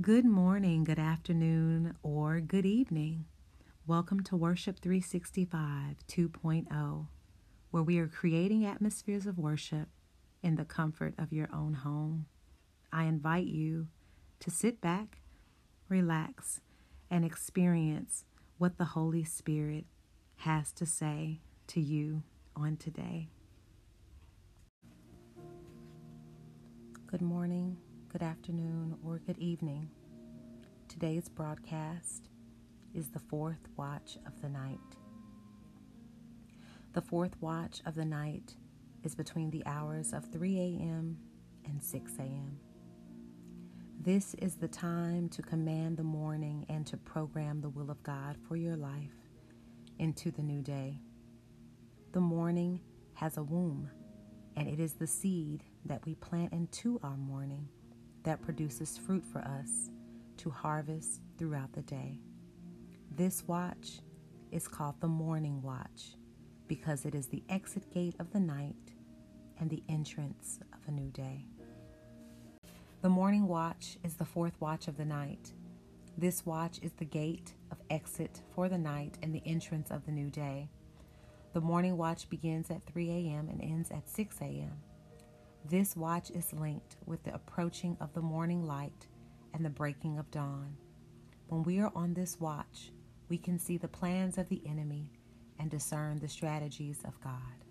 Good morning, good afternoon, or good evening. Welcome to Worship 365 2.0, where we are creating atmospheres of worship in the comfort of your own home. I invite you to sit back, relax, and experience what the Holy Spirit has to say to you on today. Good morning good afternoon, or good evening. Today's broadcast is the fourth watch of the night. The fourth watch of the night is between the hours of 3 a.m. and 6 a.m. This is the time to command the morning and to program the will of God for your life into the new day. The morning has a womb, and it is the seed that we plant into our morning that produces fruit for us to harvest throughout the day. This watch is called the morning watch because it is the exit gate of the night and the entrance of a new day. The morning watch is the fourth watch of the night. This watch is the gate of exit for the night and the entrance of the new day. The morning watch begins at 3 a.m. and ends at 6 a.m. This watch is linked with the approaching of the morning light and the breaking of dawn. When we are on this watch, we can see the plans of the enemy and discern the strategies of God.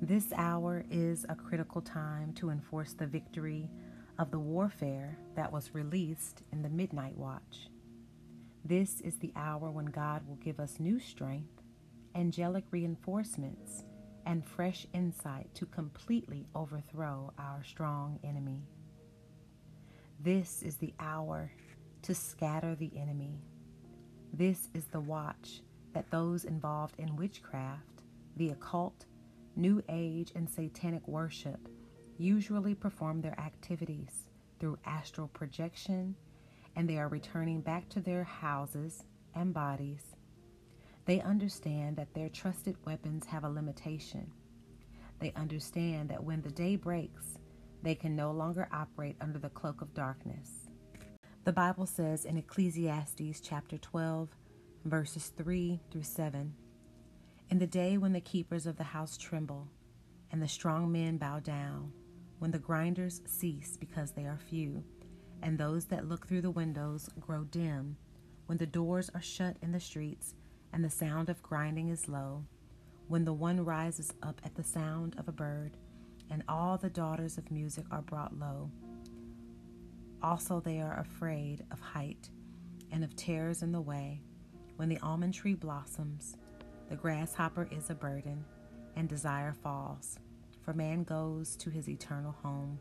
This hour is a critical time to enforce the victory of the warfare that was released in the midnight watch. This is the hour when God will give us new strength, angelic reinforcements, and fresh insight to completely overthrow our strong enemy. This is the hour to scatter the enemy. This is the watch that those involved in witchcraft, the occult, New Age, and satanic worship usually perform their activities through astral projection, and they are returning back to their houses and bodies they understand that their trusted weapons have a limitation. They understand that when the day breaks, they can no longer operate under the cloak of darkness. The Bible says in Ecclesiastes chapter 12, verses 3 through 7 In the day when the keepers of the house tremble, and the strong men bow down, when the grinders cease because they are few, and those that look through the windows grow dim, when the doors are shut in the streets, and the sound of grinding is low, when the one rises up at the sound of a bird, and all the daughters of music are brought low. Also, they are afraid of height and of terrors in the way. When the almond tree blossoms, the grasshopper is a burden, and desire falls. For man goes to his eternal home,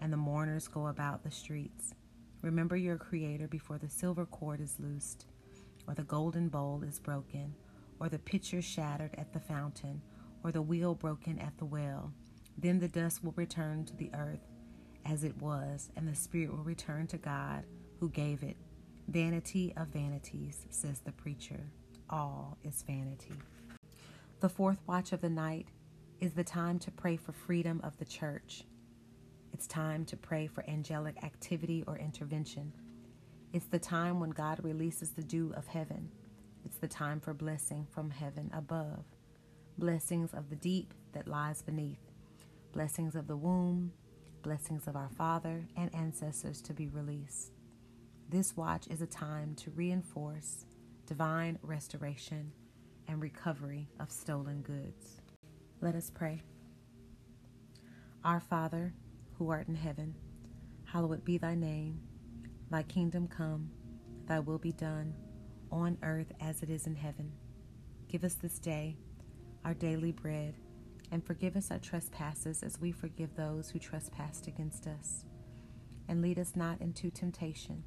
and the mourners go about the streets. Remember your Creator before the silver cord is loosed or the golden bowl is broken, or the pitcher shattered at the fountain, or the wheel broken at the well. Then the dust will return to the earth as it was, and the spirit will return to God who gave it. Vanity of vanities, says the preacher. All is vanity. The fourth watch of the night is the time to pray for freedom of the church. It's time to pray for angelic activity or intervention. It's the time when God releases the dew of heaven. It's the time for blessing from heaven above, blessings of the deep that lies beneath, blessings of the womb, blessings of our Father and ancestors to be released. This watch is a time to reinforce divine restoration and recovery of stolen goods. Let us pray. Our Father, who art in heaven, hallowed be thy name. Thy kingdom come, thy will be done, on earth as it is in heaven. Give us this day our daily bread, and forgive us our trespasses as we forgive those who trespass against us. And lead us not into temptation,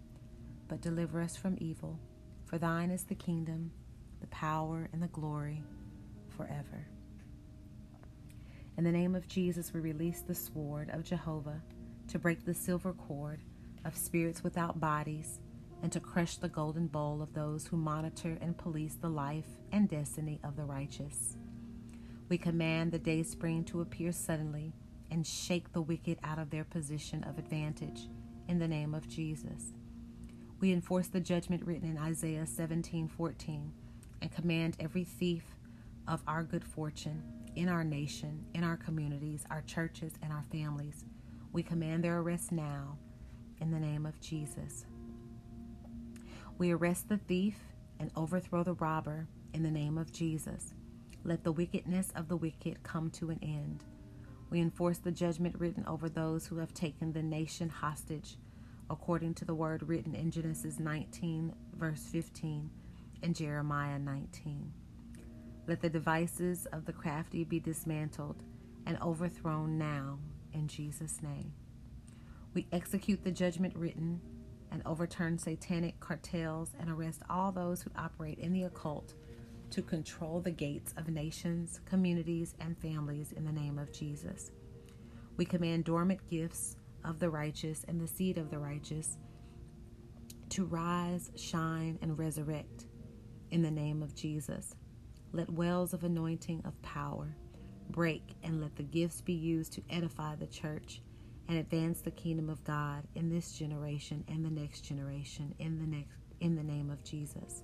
but deliver us from evil. For thine is the kingdom, the power, and the glory forever. In the name of Jesus, we release the sword of Jehovah to break the silver cord of spirits without bodies and to crush the golden bowl of those who monitor and police the life and destiny of the righteous. We command the day spring to appear suddenly and shake the wicked out of their position of advantage in the name of Jesus. We enforce the judgment written in Isaiah 17:14 and command every thief of our good fortune in our nation, in our communities, our churches, and our families. We command their arrest now in the name of Jesus. We arrest the thief and overthrow the robber in the name of Jesus. Let the wickedness of the wicked come to an end. We enforce the judgment written over those who have taken the nation hostage, according to the word written in Genesis 19, verse 15, and Jeremiah 19. Let the devices of the crafty be dismantled and overthrown now in Jesus' name. We execute the judgment written and overturn satanic cartels and arrest all those who operate in the occult to control the gates of nations, communities, and families in the name of Jesus. We command dormant gifts of the righteous and the seed of the righteous to rise, shine, and resurrect in the name of Jesus. Let wells of anointing of power break, and let the gifts be used to edify the church and advance the kingdom of God in this generation and the next generation in the next in the name of Jesus.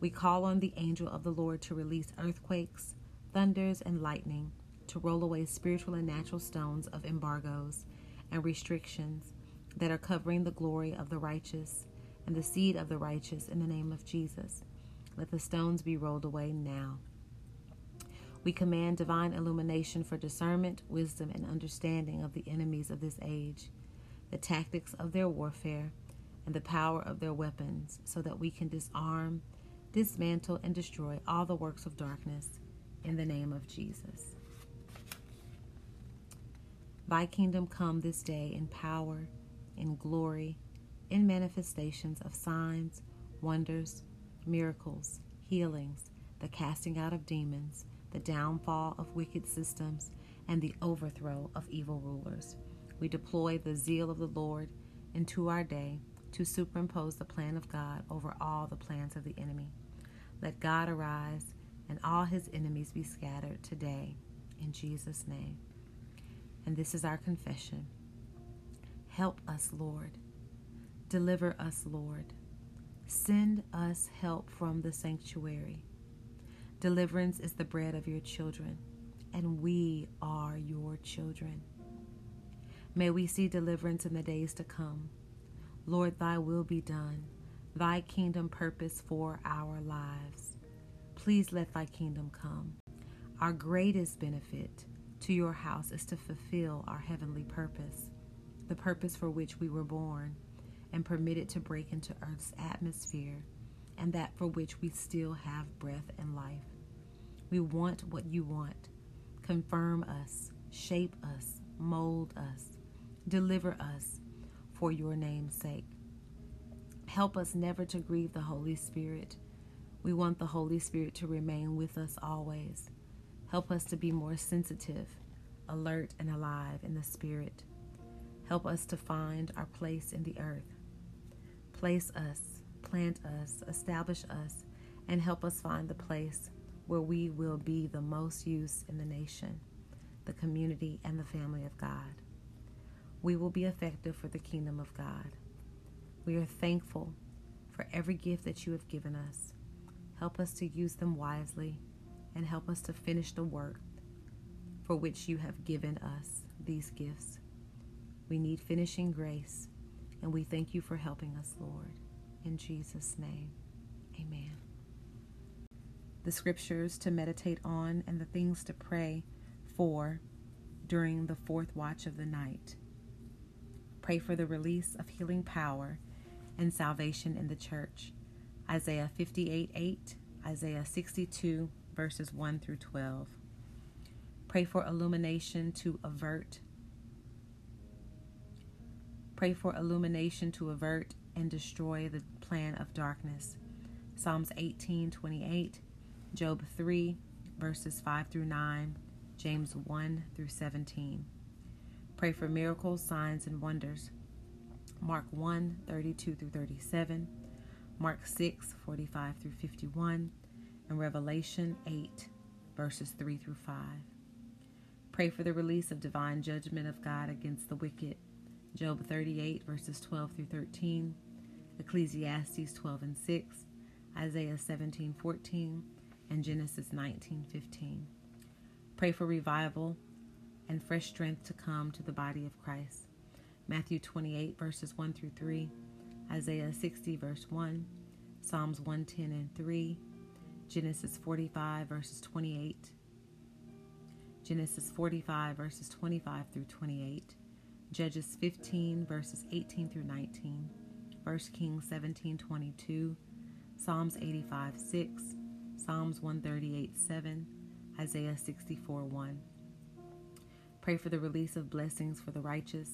We call on the angel of the Lord to release earthquakes, thunders, and lightning to roll away spiritual and natural stones of embargoes and restrictions that are covering the glory of the righteous and the seed of the righteous in the name of Jesus. Let the stones be rolled away now. We command divine illumination for discernment, wisdom, and understanding of the enemies of this age, the tactics of their warfare, and the power of their weapons, so that we can disarm, dismantle, and destroy all the works of darkness in the name of Jesus. Thy kingdom come this day in power, in glory, in manifestations of signs, wonders, miracles, healings, the casting out of demons, the downfall of wicked systems, and the overthrow of evil rulers. We deploy the zeal of the Lord into our day to superimpose the plan of God over all the plans of the enemy. Let God arise and all his enemies be scattered today in Jesus' name. And this is our confession. Help us, Lord. Deliver us, Lord. Send us help from the sanctuary. Deliverance is the bread of your children, and we are your children. May we see deliverance in the days to come. Lord, thy will be done, thy kingdom purpose for our lives. Please let thy kingdom come. Our greatest benefit to your house is to fulfill our heavenly purpose, the purpose for which we were born and permitted to break into Earth's atmosphere, and that for which we still have breath and life. We want what you want. Confirm us, shape us, mold us, deliver us for your name's sake. Help us never to grieve the Holy Spirit. We want the Holy Spirit to remain with us always. Help us to be more sensitive, alert, and alive in the Spirit. Help us to find our place in the earth. Place us, plant us, establish us, and help us find the place where we will be the most use in the nation, the community, and the family of God. We will be effective for the kingdom of God. We are thankful for every gift that you have given us. Help us to use them wisely and help us to finish the work for which you have given us these gifts. We need finishing grace, and we thank you for helping us, Lord. In Jesus' name, amen. The scriptures to meditate on and the things to pray for during the fourth watch of the night. Pray for the release of healing power and salvation in the church. Isaiah 58 8, Isaiah 62 verses 1 through 12. Pray for illumination to avert. Pray for illumination to avert and destroy the plan of darkness. Psalms 18 28, Job 3 verses 5 through 9, James 1 through 17. Pray for miracles, signs, and wonders. Mark 1 32 through 37, Mark 6 45 through 51, and Revelation 8, verses 3 through 5. Pray for the release of divine judgment of God against the wicked. Job 38, verses 12 through 13, Ecclesiastes 12 and 6, Isaiah 17, 14, and Genesis 19, 15. Pray for revival and fresh strength to come to the body of Christ. Matthew 28, verses 1 through 3, Isaiah 60, verse 1, Psalms 110 and 3, Genesis 45, verses 28. Genesis 45, verses 25 through 28. Judges 15, verses 18 through 19. 1 Kings 17, 22. Psalms 85, 6. Psalms 138, 7. Isaiah 64, 1. Pray for the release of blessings for the righteous.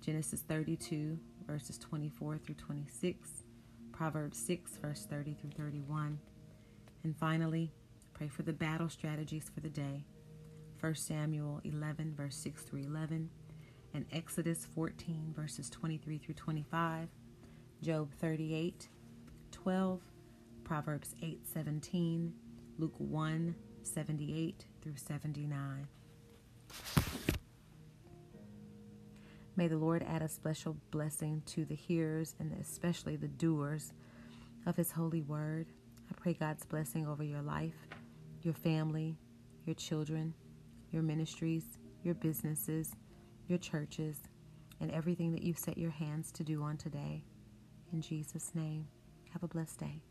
Genesis 32, verses 24 through 26. Proverbs 6, verse 30 through 31. And finally, pray for the battle strategies for the day. 1 Samuel 11, verse 6 through 11, and Exodus 14, verses 23 through 25, Job 38, 12, Proverbs 8, 17, Luke 1, 78 through 79. May the Lord add a special blessing to the hearers and especially the doers of His holy word. I pray God's blessing over your life, your family, your children, your ministries, your businesses, your churches, and everything that you set your hands to do on today. In Jesus' name, have a blessed day.